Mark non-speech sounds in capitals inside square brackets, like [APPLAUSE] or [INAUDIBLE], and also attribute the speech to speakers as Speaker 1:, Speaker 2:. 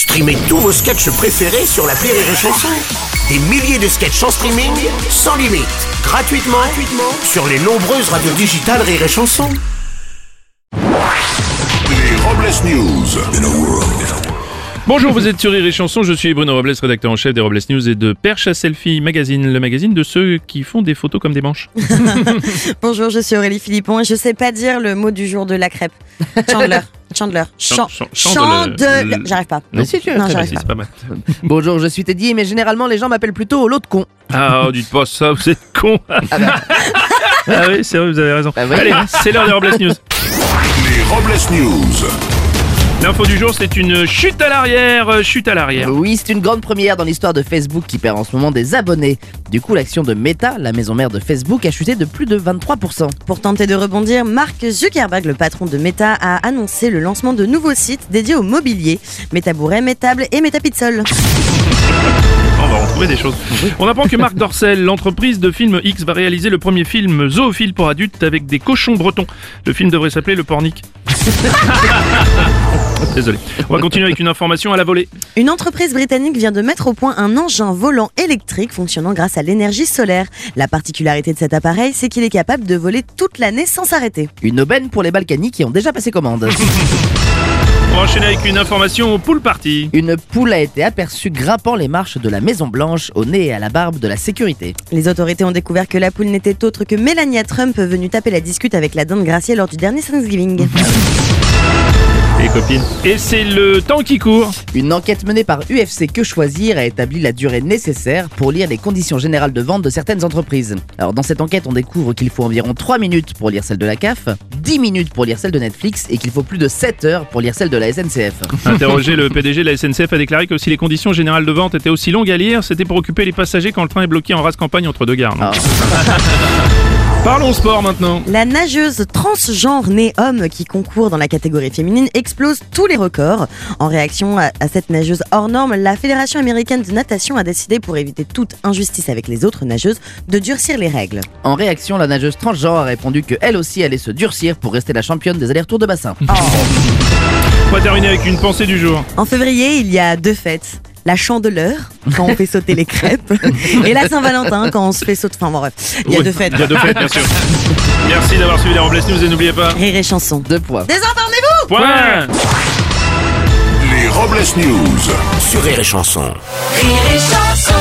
Speaker 1: Streamez tous vos sketchs préférés sur la Rire et Chanson. Des milliers de sketchs en streaming, sans limite, gratuitement, gratuitement sur les nombreuses radios digitales Rire et Chanson.
Speaker 2: Les Robles News.
Speaker 3: Bonjour, vous êtes sur Rire et Chanson, je suis Bruno Robles, rédacteur en chef des Robles News et de Perche à Selfie Magazine, le magazine de ceux qui font des photos comme des manches. [LAUGHS]
Speaker 4: Bonjour, je suis Aurélie Philippon et je sais pas dire le mot du jour de la crêpe. Chandler. [LAUGHS] Chandler.
Speaker 3: Chan-
Speaker 4: Chan-
Speaker 3: chan-
Speaker 4: Chandler.
Speaker 3: chandler.
Speaker 4: J'arrive pas.
Speaker 3: Non.
Speaker 5: si, tu
Speaker 4: Non,
Speaker 5: très
Speaker 4: j'arrive
Speaker 5: bien.
Speaker 3: C'est pas mal. [LAUGHS]
Speaker 5: Bonjour, je suis Teddy, mais généralement les gens m'appellent plutôt l'autre con.
Speaker 3: Ah, oh, dites pas ça, vous êtes con. Ah, [LAUGHS] oui, c'est vrai, vous avez raison.
Speaker 5: Bah oui.
Speaker 3: Allez, c'est l'heure des Robles News.
Speaker 2: Les Robles News.
Speaker 3: L'info du jour, c'est une chute à l'arrière, euh, chute à l'arrière.
Speaker 5: Oui, c'est une grande première dans l'histoire de Facebook qui perd en ce moment des abonnés. Du coup, l'action de Meta, la maison mère de Facebook, a chuté de plus de 23%.
Speaker 4: Pour tenter de rebondir, Mark Zuckerberg, le patron de Meta, a annoncé le lancement de nouveaux sites dédiés au mobilier. Métabouret, Métable et Métapizzole.
Speaker 3: On va retrouver des choses. On apprend que Marc Dorcel, l'entreprise de film X, va réaliser le premier film zoophile pour adultes avec des cochons bretons. Le film devrait s'appeler Le Pornic. [LAUGHS] [LAUGHS] Désolé. On va continuer avec une information à la volée.
Speaker 4: Une entreprise britannique vient de mettre au point un engin volant électrique fonctionnant grâce à l'énergie solaire. La particularité de cet appareil, c'est qu'il est capable de voler toute l'année sans s'arrêter.
Speaker 5: Une aubaine pour les Balkany qui ont déjà passé commande. [LAUGHS]
Speaker 3: On va enchaîner avec une information pool party.
Speaker 5: Une poule a été aperçue grimpant les marches de la Maison Blanche au nez et à la barbe de la sécurité.
Speaker 4: Les autorités ont découvert que la poule n'était autre que Melania Trump venue taper la discute avec la dinde graciée lors du dernier Thanksgiving. [LAUGHS]
Speaker 3: Les copines. Et c'est le temps qui court.
Speaker 5: Une enquête menée par UFC Que Choisir a établi la durée nécessaire pour lire les conditions générales de vente de certaines entreprises. Alors dans cette enquête, on découvre qu'il faut environ 3 minutes pour lire celle de la CAF, 10 minutes pour lire celle de Netflix et qu'il faut plus de 7 heures pour lire celle de la SNCF. [LAUGHS]
Speaker 3: Interrogé, le PDG de la SNCF a déclaré que si les conditions générales de vente étaient aussi longues à lire, c'était pour occuper les passagers quand le train est bloqué en race campagne entre deux gares. [LAUGHS] Parlons sport maintenant.
Speaker 4: La nageuse transgenre née homme qui concourt dans la catégorie féminine explose tous les records. En réaction à, à cette nageuse hors norme, la Fédération américaine de natation a décidé, pour éviter toute injustice avec les autres nageuses, de durcir les règles.
Speaker 5: En réaction, la nageuse transgenre a répondu que elle aussi allait se durcir pour rester la championne des allers-retours de bassin.
Speaker 3: On va terminer avec une pensée du jour.
Speaker 4: En février, il y a deux fêtes. La chandeleur, quand on fait sauter les crêpes, [LAUGHS] et la Saint-Valentin, quand on se fait sauter. Enfin bon, bref, il y a
Speaker 3: Oui,
Speaker 4: deux fêtes.
Speaker 3: Il y a deux fêtes, bien sûr. Merci d'avoir suivi les Robles News et n'oubliez pas.
Speaker 4: Rire et chanson.
Speaker 5: Deux points.
Speaker 4: Désinformez-vous
Speaker 3: Point
Speaker 2: Les Robles News.
Speaker 1: Sur Rire et Chanson.
Speaker 6: Rire et chanson